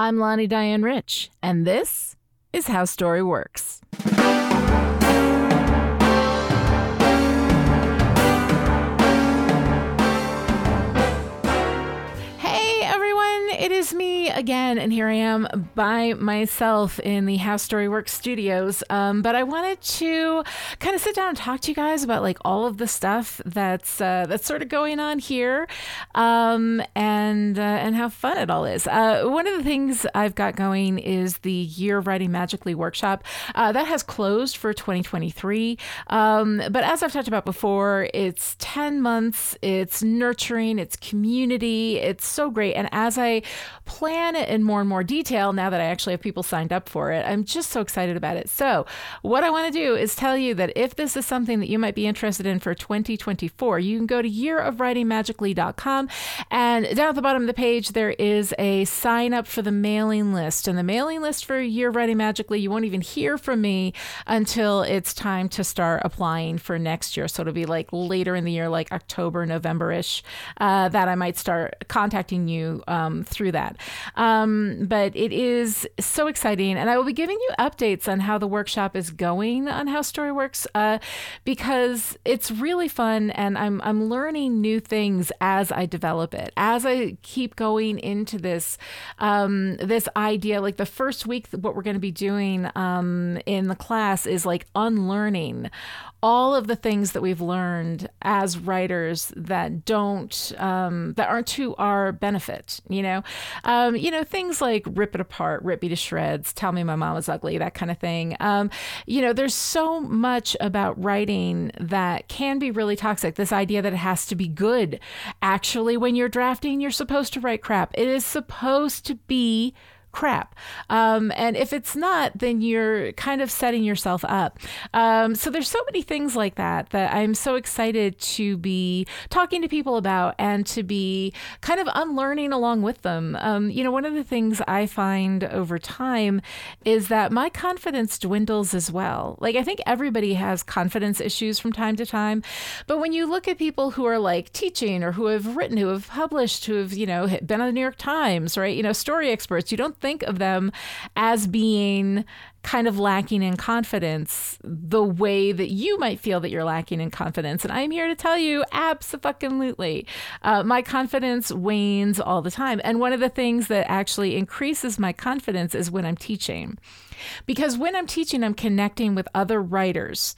I'm Lani Diane Rich, and this is How Story Works. It is me again, and here I am by myself in the How Story Works studios. Um, but I wanted to kind of sit down and talk to you guys about like all of the stuff that's uh, that's sort of going on here, um, and uh, and how fun it all is. Uh, one of the things I've got going is the Year of Writing Magically workshop uh, that has closed for 2023. Um, but as I've talked about before, it's 10 months. It's nurturing. It's community. It's so great. And as I plan it in more and more detail now that I actually have people signed up for it. I'm just so excited about it. So, what I want to do is tell you that if this is something that you might be interested in for 2024, you can go to yearofwritingmagically.com and down at the bottom of the page there is a sign up for the mailing list. And the mailing list for Year of Writing Magically, you won't even hear from me until it's time to start applying for next year. So it'll be like later in the year, like October, November ish, uh, that I might start contacting you um, through that. Um, but it is so exciting. And I will be giving you updates on how the workshop is going on How Story Works uh, because it's really fun and I'm, I'm learning new things as I develop it. As I keep going into this, um, this idea, like the first week, what we're going to be doing um, in the class is like unlearning all of the things that we've learned as writers that don't um, that aren't to our benefit you know um, you know things like rip it apart rip me to shreds tell me my mom is ugly that kind of thing. Um, you know there's so much about writing that can be really toxic. This idea that it has to be good. Actually when you're drafting you're supposed to write crap. It is supposed to be crap. Um, and if it's not, then you're kind of setting yourself up. Um, so there's so many things like that that I'm so excited to be talking to people about and to be kind of unlearning along with them. Um, you know, one of the things I find over time is that my confidence dwindles as well. Like, I think everybody has confidence issues from time to time. But when you look at people who are like teaching or who have written, who have published, who have, you know, been on the New York Times, right? You know, story experts, you don't think of them as being kind of lacking in confidence the way that you might feel that you're lacking in confidence. And I'm here to tell you, absolutely. Uh, my confidence wanes all the time. And one of the things that actually increases my confidence is when I'm teaching. Because when I'm teaching, I'm connecting with other writers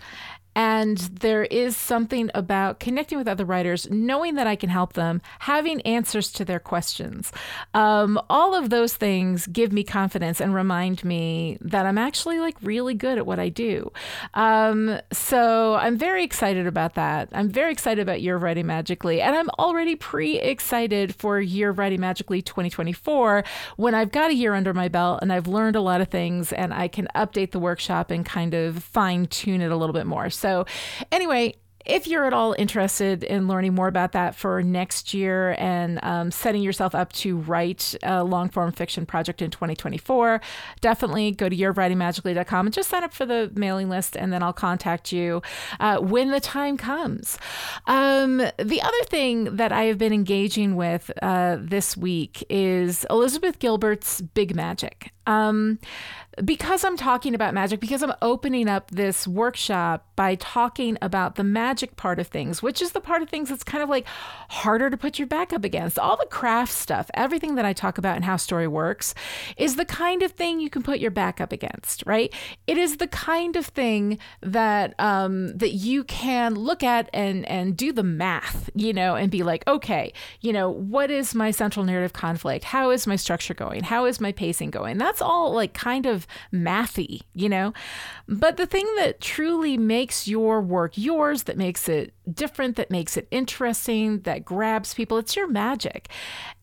and there is something about connecting with other writers, knowing that I can help them, having answers to their questions. Um, all of those things give me confidence and remind me that I'm actually like really good at what I do. Um, so I'm very excited about that. I'm very excited about Year of Writing Magically. And I'm already pre excited for Year of Writing Magically 2024 when I've got a year under my belt and I've learned a lot of things and I can update the workshop and kind of fine tune it a little bit more. So, anyway, if you're at all interested in learning more about that for next year and um, setting yourself up to write a long form fiction project in 2024, definitely go to yourwritingmagically.com and just sign up for the mailing list, and then I'll contact you uh, when the time comes. Um, the other thing that I have been engaging with uh, this week is Elizabeth Gilbert's Big Magic. Um, because I'm talking about magic, because I'm opening up this workshop by talking about the magic part of things, which is the part of things that's kind of like harder to put your back up against. All the craft stuff, everything that I talk about in how story works, is the kind of thing you can put your back up against, right? It is the kind of thing that um, that you can look at and and do the math, you know, and be like, okay, you know, what is my central narrative conflict? How is my structure going? How is my pacing going? That's all like kind of mathy, you know? But the thing that truly makes your work yours, that makes it different, that makes it interesting, that grabs people, it's your magic.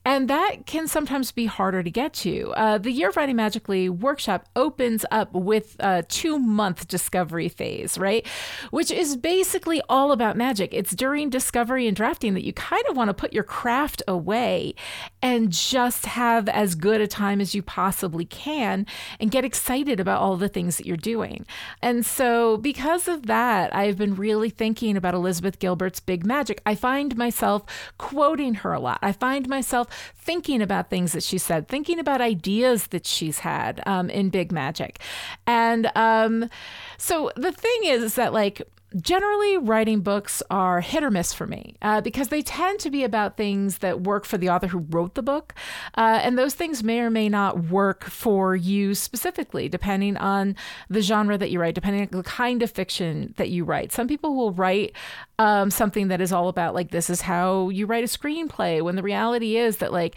And that can sometimes be harder to get to. Uh, the Year of Writing Magically workshop opens up with a two month discovery phase, right? Which is basically all about magic. It's during discovery and drafting that you kind of want to put your craft away and just have as good a time as you possibly can and get excited about all the things that you're doing. And so, because of that, I've been really thinking about Elizabeth Elizabeth Gilbert's Big Magic, I find myself quoting her a lot. I find myself thinking about things that she said, thinking about ideas that she's had um, in Big Magic. And um, so the thing is, is that like generally writing books are hit or miss for me uh, because they tend to be about things that work for the author who wrote the book uh, and those things may or may not work for you specifically depending on the genre that you write depending on the kind of fiction that you write. Some people will write um, something that is all about like this is how you write a screenplay when the reality is that like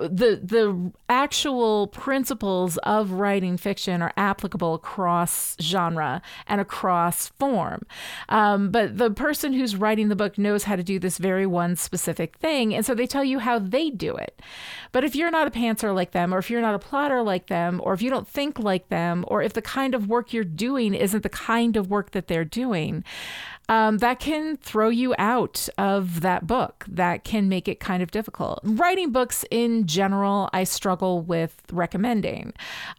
the the actual principles of writing fiction are applicable across genre and across form. Um, but the person who's writing the book knows how to do this very one specific thing, and so they tell you how they do it. But if you're not a pantser like them, or if you're not a plotter like them, or if you don't think like them, or if the kind of work you're doing isn't the kind of work that they're doing, um, that can throw you out of that book. That can make it kind of difficult. Writing books in general, I struggle with recommending.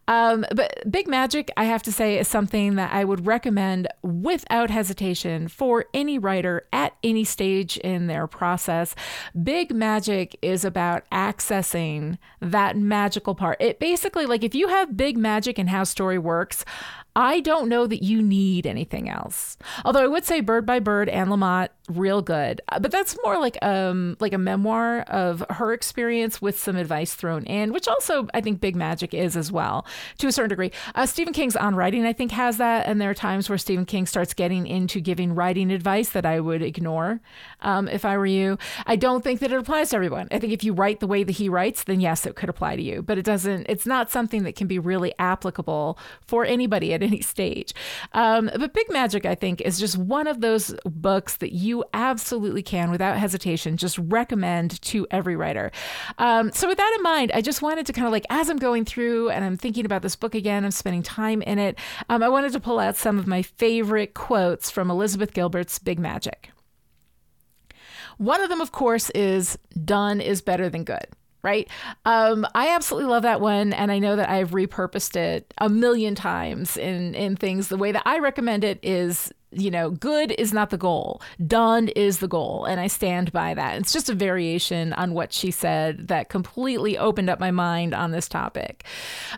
Um, but Big Magic, I have to say, is something that I would recommend without hesitation for any writer at any stage in their process. Big Magic is about accessing that magical part. It basically, like, if you have Big Magic and how story works, I don't know that you need anything else. Although I would say Bird by Bird Anne Lamott real good. Uh, but that's more like um like a memoir of her experience with some advice thrown in, which also I think Big Magic is as well to a certain degree. Uh, Stephen King's On Writing I think has that, and there are times where Stephen King starts getting into giving writing advice that I would ignore um, if I were you. I don't think that it applies to everyone. I think if you write the way that he writes, then yes, it could apply to you. But it doesn't. It's not something that can be really applicable for anybody at any stage. Um, but Big Magic I think is just one of those books that you absolutely can, without hesitation, just recommend to every writer. Um, so, with that in mind, I just wanted to kind of like, as I'm going through and I'm thinking about this book again, I'm spending time in it, um, I wanted to pull out some of my favorite quotes from Elizabeth Gilbert's Big Magic. One of them, of course, is done is better than good right? Um, I absolutely love that one, and I know that I've repurposed it a million times in in things. The way that I recommend it is you know, good is not the goal. Done is the goal. And I stand by that. It's just a variation on what she said that completely opened up my mind on this topic.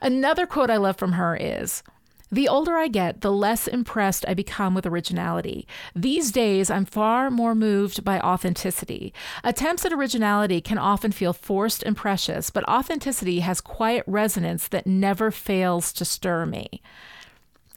Another quote I love from her is the older I get, the less impressed I become with originality. These days, I'm far more moved by authenticity. Attempts at originality can often feel forced and precious, but authenticity has quiet resonance that never fails to stir me.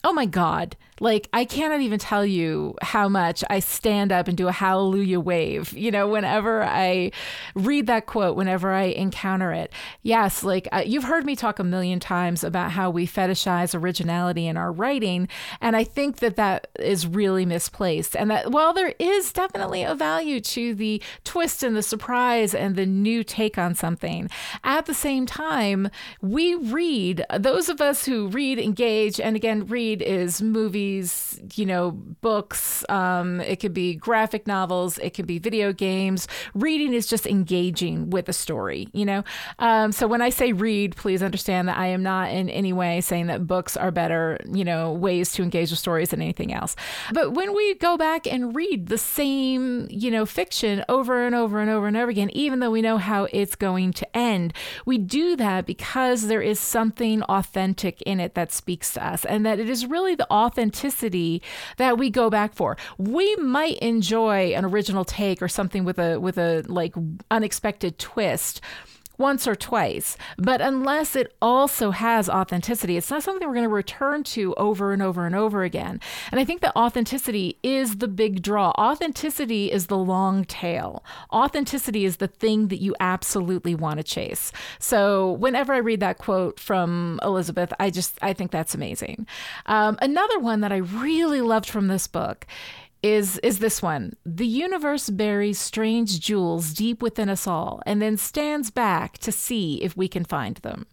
Oh my God. Like, I cannot even tell you how much I stand up and do a hallelujah wave, you know, whenever I read that quote, whenever I encounter it. Yes, like uh, you've heard me talk a million times about how we fetishize originality in our writing. And I think that that is really misplaced. And that, while there is definitely a value to the twist and the surprise and the new take on something, at the same time, we read, those of us who read, engage, and again, read is movies movies, you know, books. Um, it could be graphic novels. It could be video games. Reading is just engaging with a story, you know? Um, so when I say read, please understand that I am not in any way saying that books are better, you know, ways to engage with stories than anything else. But when we go back and read the same, you know, fiction over and over and over and over again, even though we know how it's going to end, we do that because there is something authentic in it that speaks to us and that it is really the authenticity authenticity that we go back for. We might enjoy an original take or something with a with a like unexpected twist once or twice. But unless it also has authenticity, it's not something we're going to return to over and over and over again. And I think that authenticity is the big draw. Authenticity is the long tail. Authenticity is the thing that you absolutely want to chase. So whenever I read that quote from Elizabeth, I just I think that's amazing. Um, another one that I really loved from this book is is this one. The universe buries strange jewels deep within us all and then stands back to see if we can find them.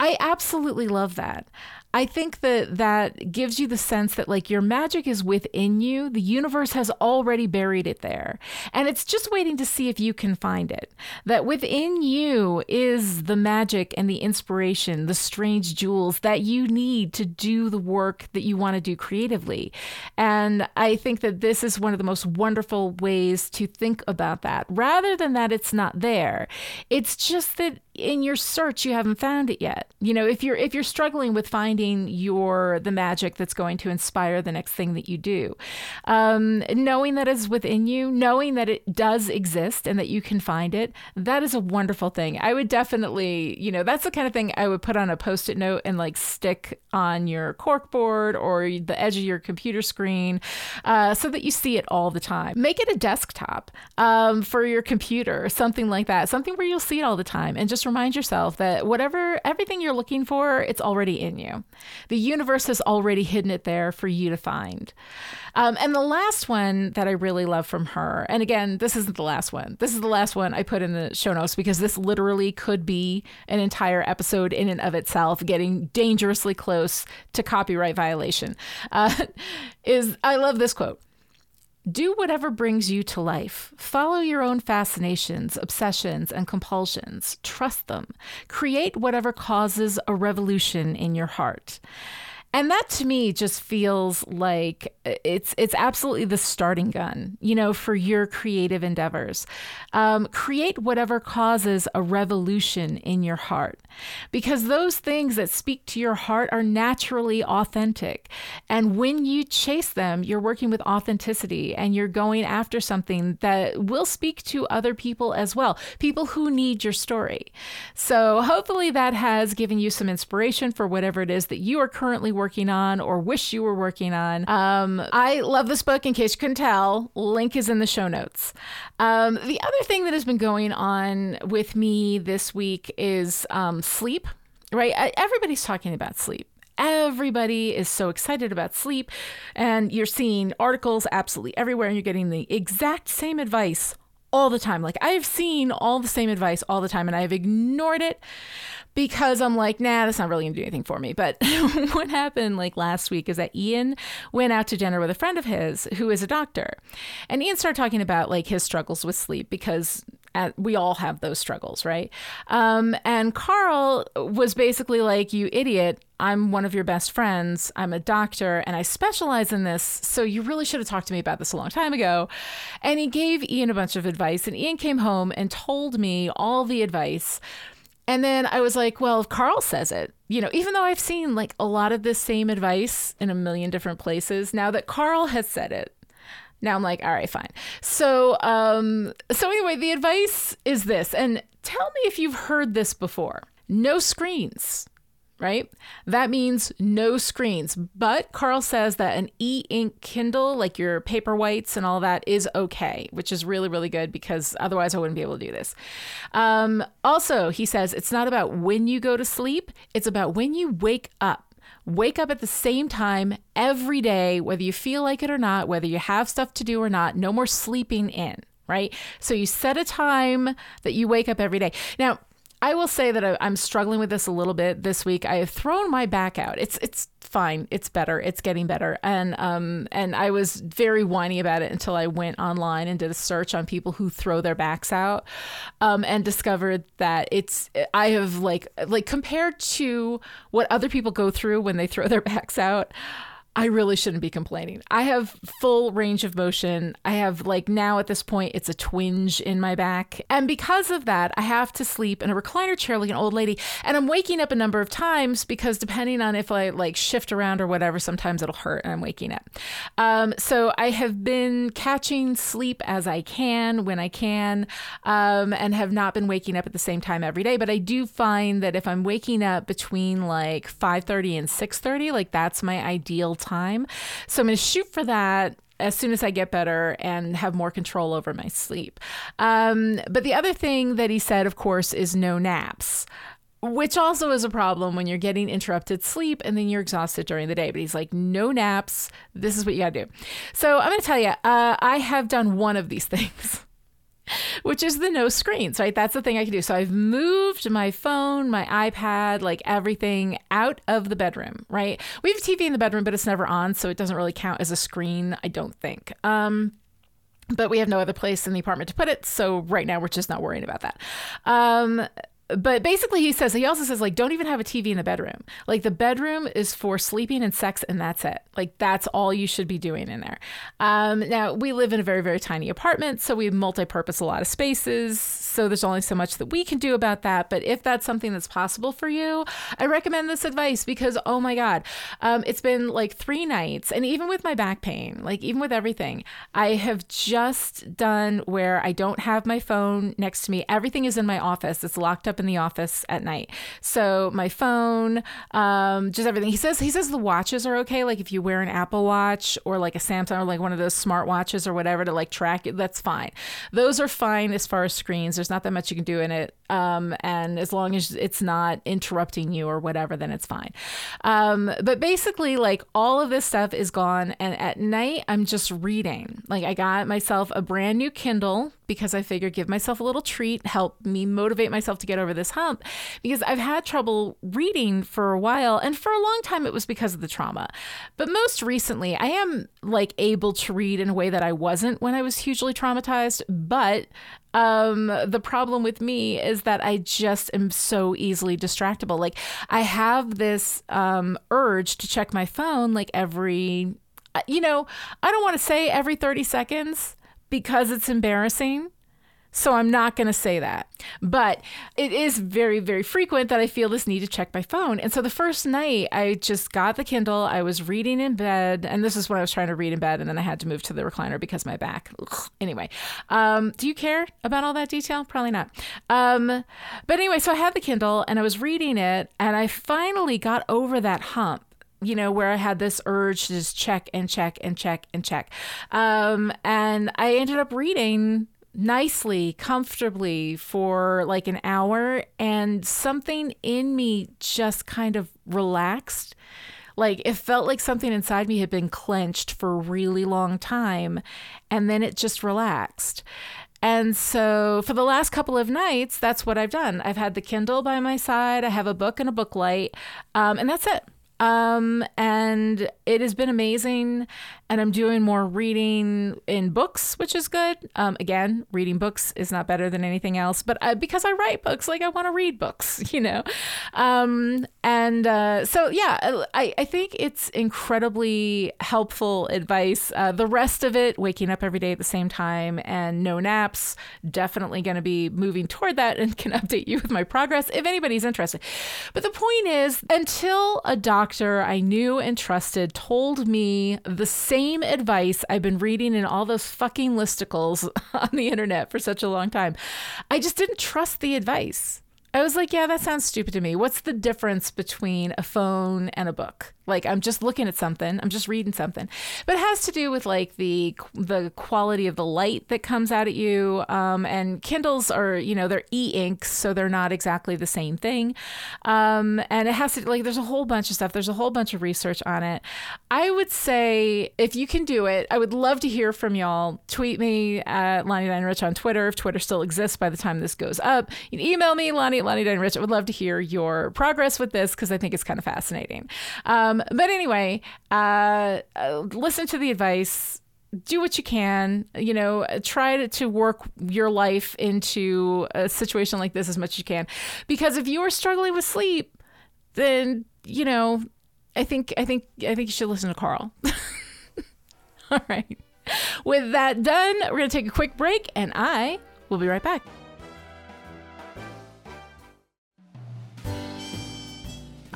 I absolutely love that. I think that that gives you the sense that like your magic is within you. The universe has already buried it there. And it's just waiting to see if you can find it. That within you is the magic and the inspiration, the strange jewels that you need to do the work that you want to do creatively. And I think that this is one of the most wonderful ways to think about that. Rather than that it's not there. It's just that in your search you haven't found it yet. You know, if you're if you're struggling with finding your the magic that's going to inspire the next thing that you do, um, knowing that is within you, knowing that it does exist and that you can find it, that is a wonderful thing. I would definitely, you know, that's the kind of thing I would put on a post-it note and like stick on your corkboard or the edge of your computer screen, uh, so that you see it all the time. Make it a desktop um, for your computer, something like that, something where you'll see it all the time, and just remind yourself that whatever, everything you're looking for, it's already in you. The universe has already hidden it there for you to find. Um, and the last one that I really love from her, and again, this isn't the last one. This is the last one I put in the show notes because this literally could be an entire episode in and of itself, getting dangerously close to copyright violation. Uh, is I love this quote. Do whatever brings you to life. Follow your own fascinations, obsessions, and compulsions. Trust them. Create whatever causes a revolution in your heart. And that to me just feels like it's it's absolutely the starting gun, you know, for your creative endeavors. Um, create whatever causes a revolution in your heart, because those things that speak to your heart are naturally authentic. And when you chase them, you're working with authenticity and you're going after something that will speak to other people as well, people who need your story. So hopefully that has given you some inspiration for whatever it is that you are currently working working on or wish you were working on. Um, I love this book, in case you couldn't tell. Link is in the show notes. Um, the other thing that has been going on with me this week is um, sleep, right? Everybody's talking about sleep. Everybody is so excited about sleep, and you're seeing articles absolutely everywhere, and you're getting the exact same advice all the time. Like I've seen all the same advice all the time, and I've ignored it because I'm like, nah, that's not really gonna do anything for me. But what happened like last week is that Ian went out to dinner with a friend of his who is a doctor. And Ian started talking about like his struggles with sleep because at, we all have those struggles, right? Um, and Carl was basically like, You idiot, I'm one of your best friends. I'm a doctor and I specialize in this. So you really should have talked to me about this a long time ago. And he gave Ian a bunch of advice. And Ian came home and told me all the advice and then I was like, well, if Carl says it, you know, even though I've seen like a lot of this same advice in a million different places, now that Carl has said it, now I'm like, all right, fine. So, um, so anyway, the advice is this, and tell me if you've heard this before. No screens right? That means no screens. But Carl says that an e ink Kindle, like your Paperwhites and all that, is okay, which is really, really good because otherwise I wouldn't be able to do this. Um, also, he says it's not about when you go to sleep, it's about when you wake up. Wake up at the same time every day, whether you feel like it or not, whether you have stuff to do or not. No more sleeping in right? So you set a time that you wake up every day. Now, I will say that I, am struggling with this a little bit this week. I have thrown my back out. It's it's fine. It's better. It's getting better. And um and I was very whiny about it until I went online and did a search on people who throw their backs out, um, and discovered that it's I have like like compared to what other people go through when they throw their backs out. I really shouldn't be complaining. I have full range of motion. I have, like, now at this point, it's a twinge in my back. And because of that, I have to sleep in a recliner chair like an old lady. And I'm waking up a number of times because depending on if I, like, shift around or whatever, sometimes it'll hurt and I'm waking up. Um, so I have been catching sleep as I can when I can um, and have not been waking up at the same time every day. But I do find that if I'm waking up between, like, 5.30 and 6.30, like, that's my ideal time. So I'm going to shoot for that as soon as I get better and have more control over my sleep. Um, but the other thing that he said, of course, is no naps. Which also is a problem when you're getting interrupted sleep and then you're exhausted during the day. But he's like, no naps. This is what you got to do. So I'm going to tell you, uh, I have done one of these things. which is the no screens, right? That's the thing I can do. So I've moved my phone, my iPad, like everything out of the bedroom, right? We have a TV in the bedroom, but it's never on, so it doesn't really count as a screen, I don't think. Um, but we have no other place in the apartment to put it, so right now we're just not worrying about that. Um, but basically he says he also says like don't even have a tv in the bedroom. Like the bedroom is for sleeping and sex and that's it. Like that's all you should be doing in there. Um, now we live in a very very tiny apartment so we multi-purpose a lot of spaces so there's only so much that we can do about that. But if that's something that's possible for you i recommend this advice because oh my god um, it's been like three nights and even with my back pain like even with everything i have just done where i don't have my phone next to me. Everything is in my office. It's locked up in the office at night. So my phone, um, just everything. He says he says the watches are okay. Like if you wear an Apple Watch or like a Samsung or like one of those smart watches or whatever to like track it, that's fine. Those are fine as far as screens. There's not that much you can do in it. Um, and as long as it's not interrupting you or whatever, then it's fine. Um, but basically, like all of this stuff is gone. And at night, I'm just reading. Like I got myself a brand new Kindle because I figured give myself a little treat, help me motivate myself to get this hump because I've had trouble reading for a while and for a long time it was because of the trauma. But most recently, I am like able to read in a way that I wasn't when I was hugely traumatized, but um, the problem with me is that I just am so easily distractible. Like I have this um, urge to check my phone like every, uh, you know, I don't want to say every 30 seconds because it's embarrassing. So I'm not going to say that. But it is very, very frequent that I feel this need to check my phone. And so the first night, I just got the Kindle. I was reading in bed. And this is when I was trying to read in bed. And then I had to move to the recliner because my back. Ugh. Anyway, um, do you care about all that detail? Probably not. Um, but anyway, so I had the Kindle and I was reading it. And I finally got over that hump you know, where I had this urge to just check and check and check and check. Um, and I ended up reading nicely, comfortably for like an hour, and something in me just kind of relaxed. Like it felt like something inside me had been clenched for a really long time, and then it just relaxed. And so for the last couple of nights, that's what I've done. I've had the Kindle by my side, I have a book and a book light, um, and that's it. Um, and it has been amazing. And I'm doing more reading in books, which is good. Um, again, reading books is not better than anything else, but I, because I write books, like I want to read books, you know? Um, and uh, so, yeah, I, I think it's incredibly helpful advice. Uh, the rest of it, waking up every day at the same time and no naps, definitely going to be moving toward that and can update you with my progress if anybody's interested. But the point is, until a doctor I knew and trusted told me the same advice I've been reading in all those fucking listicles on the internet for such a long time. I just didn't trust the advice. I was like, yeah, that sounds stupid to me. What's the difference between a phone and a book? Like I'm just looking at something, I'm just reading something, but it has to do with like the the quality of the light that comes out at you. Um, and Kindles are, you know, they're e-inks, so they're not exactly the same thing. Um, and it has to like there's a whole bunch of stuff. There's a whole bunch of research on it. I would say if you can do it, I would love to hear from y'all. Tweet me at Lani Diane Rich on Twitter if Twitter still exists by the time this goes up. You can email me Lani at Lani Diane Rich. I would love to hear your progress with this because I think it's kind of fascinating. Um, um, but anyway, uh, uh, listen to the advice. Do what you can. You know, try to, to work your life into a situation like this as much as you can, because if you are struggling with sleep, then you know, I think I think I think you should listen to Carl. All right. With that done, we're going to take a quick break and I will be right back.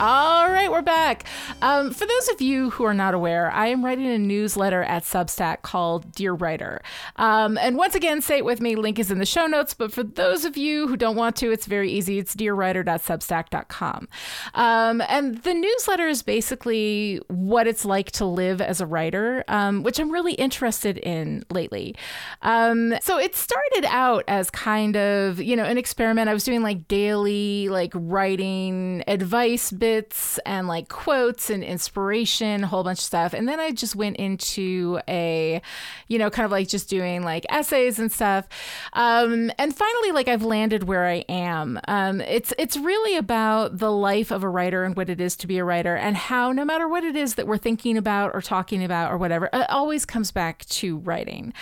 All right, we're back. Um, for those of you who are not aware, I am writing a newsletter at Substack called Dear Writer. Um, and once again, say it with me, link is in the show notes. But for those of you who don't want to, it's very easy. It's dearwriter.substack.com. Um, and the newsletter is basically what it's like to live as a writer, um, which I'm really interested in lately. Um, so it started out as kind of, you know, an experiment. I was doing like daily, like writing advice tidbits and like quotes and inspiration, a whole bunch of stuff. And then I just went into a, you know, kind of like just doing like essays and stuff. Um, and finally, like I've landed where I am. Um, it's it's really about the life of a writer and what it is to be a writer, and how no matter what it is that we're thinking about or talking about or whatever, it always comes back to writing.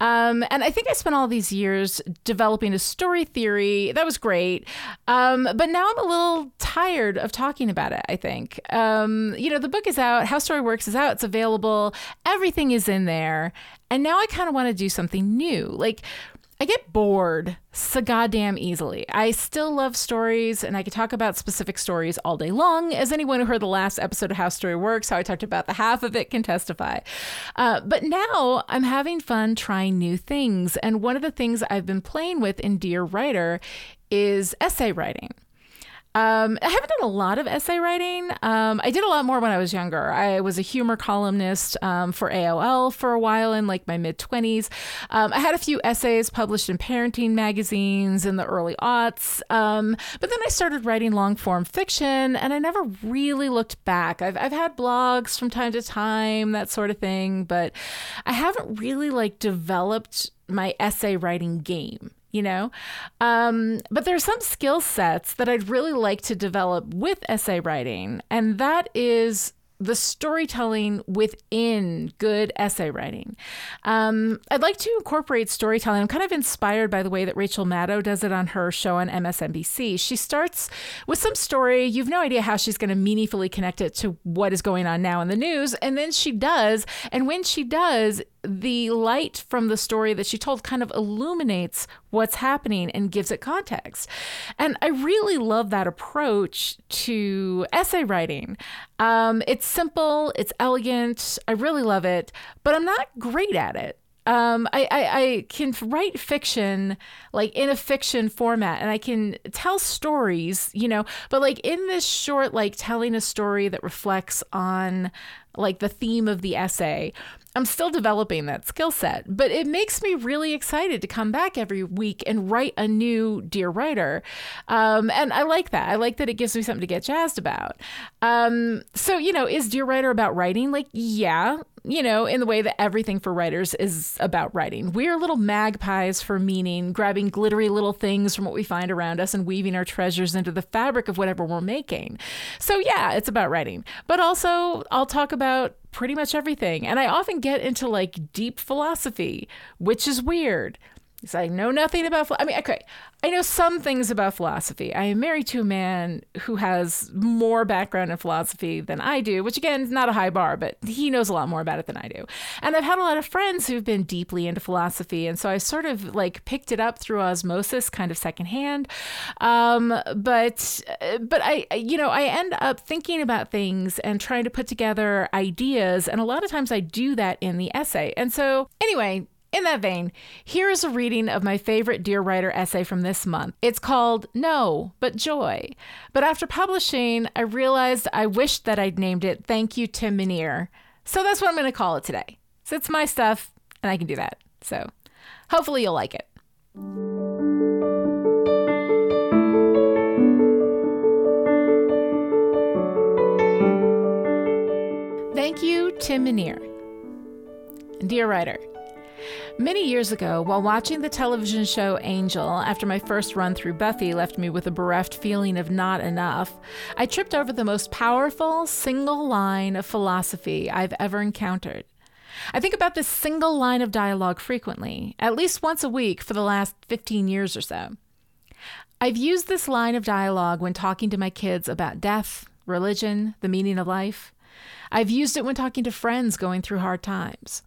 Um, and I think I spent all these years developing a story theory. That was great. Um, but now I'm a little tired of talking about it, I think. Um, you know, the book is out, How Story Works is out, it's available, everything is in there. And now I kind of want to do something new. Like, I get bored so goddamn easily. I still love stories and I could talk about specific stories all day long, as anyone who heard the last episode of How Story Works, how I talked about the half of it can testify. Uh, but now I'm having fun trying new things. And one of the things I've been playing with in Dear Writer is essay writing. Um, I haven't done a lot of essay writing. Um, I did a lot more when I was younger. I was a humor columnist um, for AOL for a while in like my mid 20s. Um, I had a few essays published in parenting magazines in the early aughts. Um, but then I started writing long form fiction and I never really looked back. I've, I've had blogs from time to time, that sort of thing, but I haven't really like developed my essay writing game you know? Um, but there's some skill sets that I'd really like to develop with essay writing, and that is the storytelling within good essay writing. Um, I'd like to incorporate storytelling. I'm kind of inspired by the way that Rachel Maddow does it on her show on MSNBC. She starts with some story. You've no idea how she's going to meaningfully connect it to what is going on now in the news. And then she does. And when she does, the light from the story that she told kind of illuminates what's happening and gives it context. And I really love that approach to essay writing. Um, it's simple, it's elegant, I really love it, but I'm not great at it. Um, I, I, I, can write fiction like in a fiction format and I can tell stories, you know, but like in this short, like telling a story that reflects on like the theme of the essay I'm still developing that skill set, but it makes me really excited to come back every week and write a new Dear Writer. Um, and I like that. I like that it gives me something to get jazzed about. Um, so, you know, is Dear Writer about writing? Like, yeah, you know, in the way that everything for writers is about writing. We're little magpies for meaning, grabbing glittery little things from what we find around us and weaving our treasures into the fabric of whatever we're making. So, yeah, it's about writing. But also, I'll talk about pretty much everything. And I often get into like deep philosophy, which is weird. It's like, know nothing about, I mean, okay, I know some things about philosophy. I am married to a man who has more background in philosophy than I do, which again is not a high bar, but he knows a lot more about it than I do. And I've had a lot of friends who've been deeply into philosophy. And so I sort of like picked it up through osmosis, kind of secondhand. Um, but, but I, you know, I end up thinking about things and trying to put together ideas. And a lot of times I do that in the essay. And so, anyway, in that vein, here is a reading of my favorite Dear Writer essay from this month. It's called No, but Joy. But after publishing, I realized I wished that I'd named it Thank You, Tim Minear. So that's what I'm going to call it today. So it's my stuff, and I can do that. So hopefully you'll like it. Thank you, Tim Minear. Dear writer, Many years ago, while watching the television show Angel, after my first run through Buffy left me with a bereft feeling of not enough, I tripped over the most powerful single line of philosophy I've ever encountered. I think about this single line of dialogue frequently, at least once a week for the last 15 years or so. I've used this line of dialogue when talking to my kids about death, religion, the meaning of life. I've used it when talking to friends going through hard times.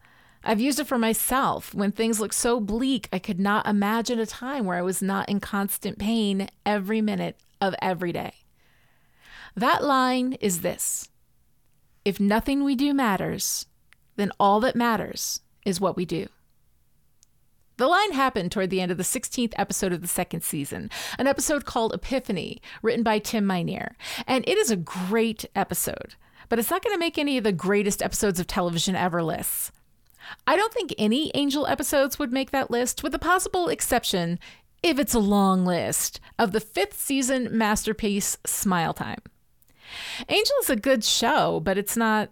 I've used it for myself when things look so bleak, I could not imagine a time where I was not in constant pain every minute of every day. That line is this If nothing we do matters, then all that matters is what we do. The line happened toward the end of the 16th episode of the second season, an episode called Epiphany, written by Tim Minear. And it is a great episode, but it's not going to make any of the greatest episodes of television ever lists. I don't think any Angel episodes would make that list, with the possible exception, if it's a long list, of the fifth season masterpiece Smile Time. Angel is a good show, but it's not,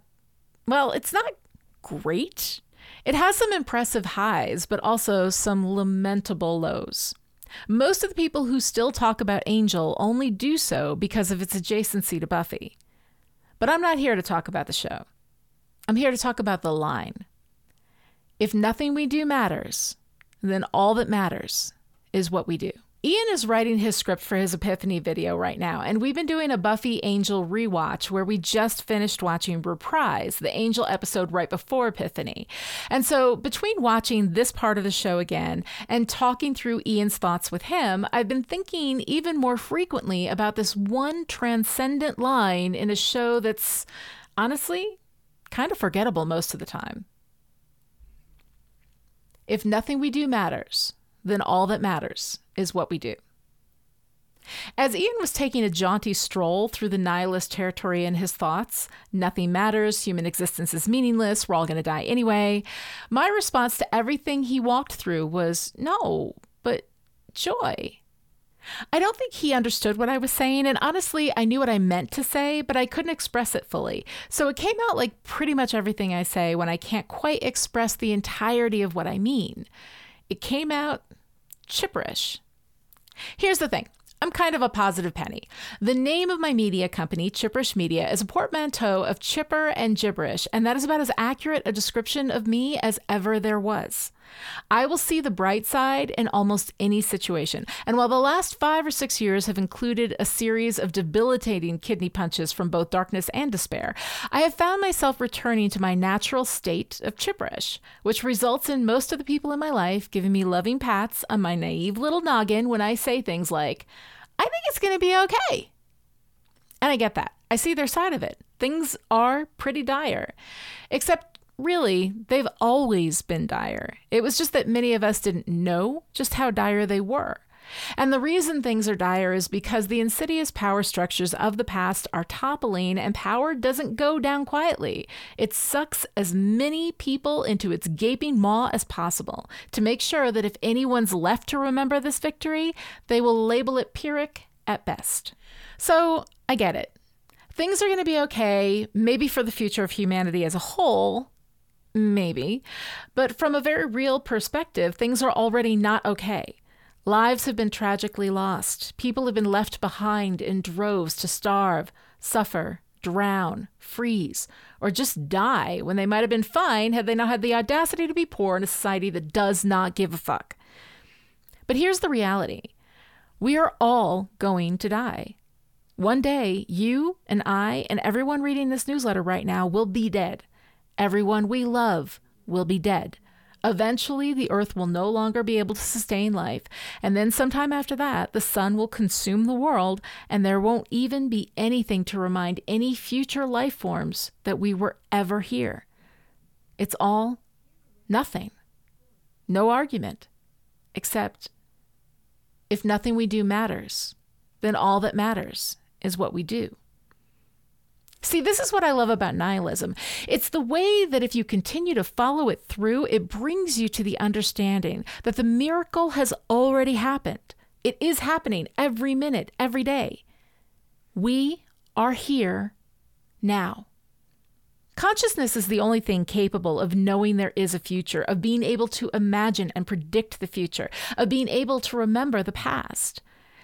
well, it's not great. It has some impressive highs, but also some lamentable lows. Most of the people who still talk about Angel only do so because of its adjacency to Buffy. But I'm not here to talk about the show. I'm here to talk about the line. If nothing we do matters, then all that matters is what we do. Ian is writing his script for his Epiphany video right now, and we've been doing a Buffy Angel rewatch where we just finished watching Reprise, the Angel episode right before Epiphany. And so, between watching this part of the show again and talking through Ian's thoughts with him, I've been thinking even more frequently about this one transcendent line in a show that's honestly kind of forgettable most of the time. If nothing we do matters, then all that matters is what we do. As Ian was taking a jaunty stroll through the nihilist territory in his thoughts, nothing matters, human existence is meaningless, we're all going to die anyway, my response to everything he walked through was no, but joy. I don't think he understood what I was saying, and honestly, I knew what I meant to say, but I couldn't express it fully. So it came out like pretty much everything I say when I can't quite express the entirety of what I mean. It came out chipperish. Here's the thing I'm kind of a positive penny. The name of my media company, Chipperish Media, is a portmanteau of chipper and gibberish, and that is about as accurate a description of me as ever there was. I will see the bright side in almost any situation. And while the last five or six years have included a series of debilitating kidney punches from both darkness and despair, I have found myself returning to my natural state of chipperish, which results in most of the people in my life giving me loving pats on my naive little noggin when I say things like, I think it's going to be okay. And I get that. I see their side of it. Things are pretty dire. Except really, they've always been dire. It was just that many of us didn't know just how dire they were. And the reason things are dire is because the insidious power structures of the past are toppling, and power doesn't go down quietly. It sucks as many people into its gaping maw as possible to make sure that if anyone's left to remember this victory, they will label it Pyrrhic at best. So I get it. Things are going to be okay, maybe for the future of humanity as a whole, Maybe. But from a very real perspective, things are already not okay. Lives have been tragically lost. People have been left behind in droves to starve, suffer, drown, freeze, or just die when they might have been fine had they not had the audacity to be poor in a society that does not give a fuck. But here's the reality we are all going to die. One day, you and I and everyone reading this newsletter right now will be dead. Everyone we love will be dead. Eventually, the earth will no longer be able to sustain life, and then sometime after that, the sun will consume the world, and there won't even be anything to remind any future life forms that we were ever here. It's all nothing. No argument. Except if nothing we do matters, then all that matters is what we do. See, this is what I love about nihilism. It's the way that if you continue to follow it through, it brings you to the understanding that the miracle has already happened. It is happening every minute, every day. We are here now. Consciousness is the only thing capable of knowing there is a future, of being able to imagine and predict the future, of being able to remember the past.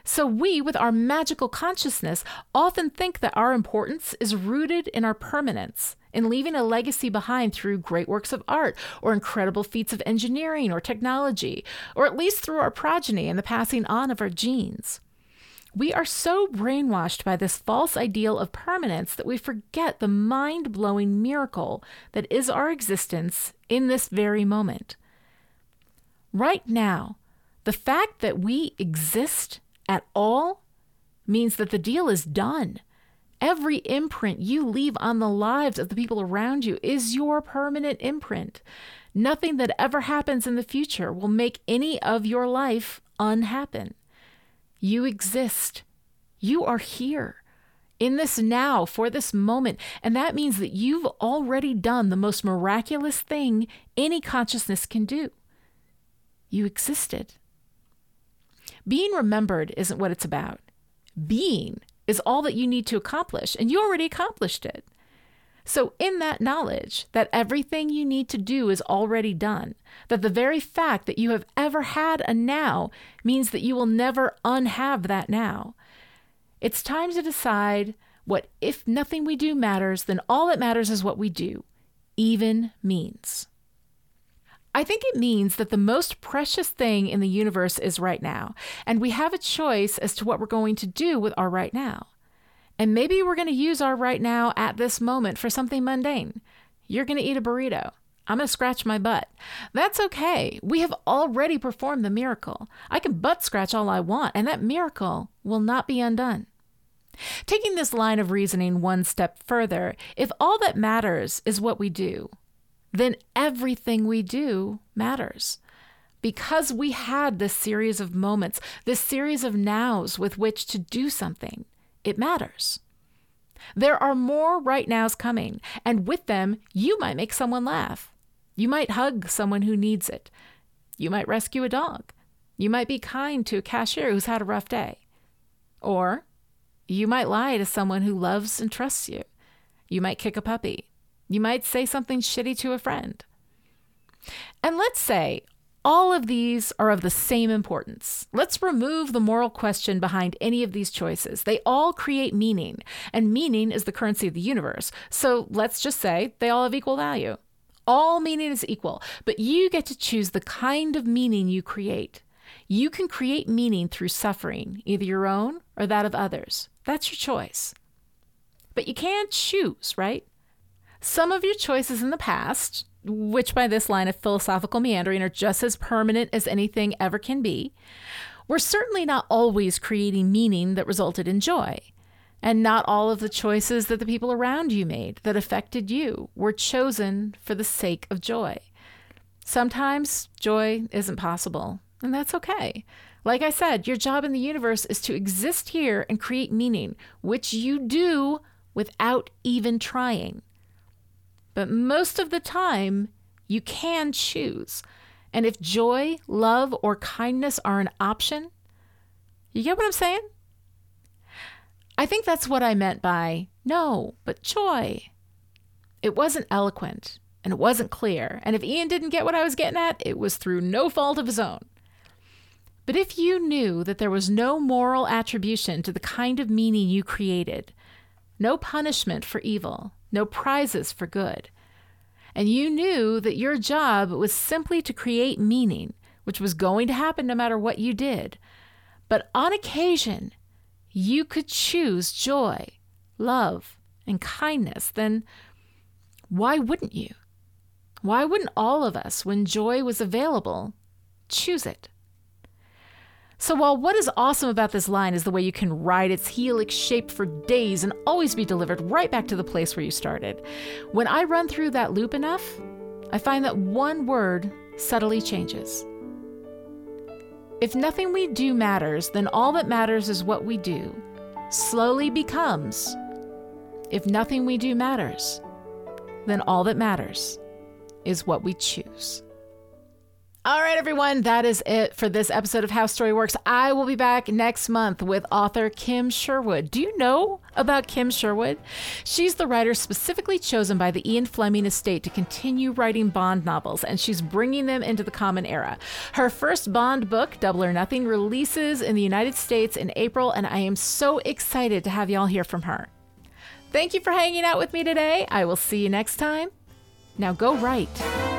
So we, with our magical consciousness, often think that our importance is rooted in our permanence, in leaving a legacy behind through great works of art, or incredible feats of engineering or technology, or at least through our progeny and the passing on of our genes. We are so brainwashed by this false ideal of permanence that we forget the mind blowing miracle that is our existence in this very moment. Right now, the fact that we exist at all means that the deal is done. Every imprint you leave on the lives of the people around you is your permanent imprint. Nothing that ever happens in the future will make any of your life unhappen. You exist. You are here in this now for this moment. And that means that you've already done the most miraculous thing any consciousness can do. You existed. Being remembered isn't what it's about. Being is all that you need to accomplish, and you already accomplished it. So, in that knowledge that everything you need to do is already done, that the very fact that you have ever had a now means that you will never unhave that now, it's time to decide what if nothing we do matters, then all that matters is what we do, even means. I think it means that the most precious thing in the universe is right now, and we have a choice as to what we're going to do with our right now. And maybe we're going to use our right now at this moment for something mundane. You're going to eat a burrito. I'm going to scratch my butt. That's okay. We have already performed the miracle. I can butt scratch all I want, and that miracle will not be undone. Taking this line of reasoning one step further, if all that matters is what we do, then everything we do matters. Because we had this series of moments, this series of nows with which to do something, it matters. There are more right nows coming, and with them, you might make someone laugh. You might hug someone who needs it. You might rescue a dog. You might be kind to a cashier who's had a rough day. Or you might lie to someone who loves and trusts you. You might kick a puppy. You might say something shitty to a friend. And let's say all of these are of the same importance. Let's remove the moral question behind any of these choices. They all create meaning, and meaning is the currency of the universe. So let's just say they all have equal value. All meaning is equal, but you get to choose the kind of meaning you create. You can create meaning through suffering, either your own or that of others. That's your choice. But you can't choose, right? Some of your choices in the past, which by this line of philosophical meandering are just as permanent as anything ever can be, were certainly not always creating meaning that resulted in joy. And not all of the choices that the people around you made that affected you were chosen for the sake of joy. Sometimes joy isn't possible, and that's okay. Like I said, your job in the universe is to exist here and create meaning, which you do without even trying. But most of the time, you can choose. And if joy, love, or kindness are an option, you get what I'm saying? I think that's what I meant by no, but joy. It wasn't eloquent and it wasn't clear. And if Ian didn't get what I was getting at, it was through no fault of his own. But if you knew that there was no moral attribution to the kind of meaning you created, no punishment for evil, no prizes for good. And you knew that your job was simply to create meaning, which was going to happen no matter what you did. But on occasion, you could choose joy, love, and kindness, then why wouldn't you? Why wouldn't all of us, when joy was available, choose it? So, while what is awesome about this line is the way you can ride its helix shape for days and always be delivered right back to the place where you started, when I run through that loop enough, I find that one word subtly changes. If nothing we do matters, then all that matters is what we do, slowly becomes if nothing we do matters, then all that matters is what we choose. All right, everyone, that is it for this episode of How Story Works. I will be back next month with author Kim Sherwood. Do you know about Kim Sherwood? She's the writer specifically chosen by the Ian Fleming estate to continue writing Bond novels, and she's bringing them into the common era. Her first Bond book, Double or Nothing, releases in the United States in April, and I am so excited to have y'all hear from her. Thank you for hanging out with me today. I will see you next time. Now go write.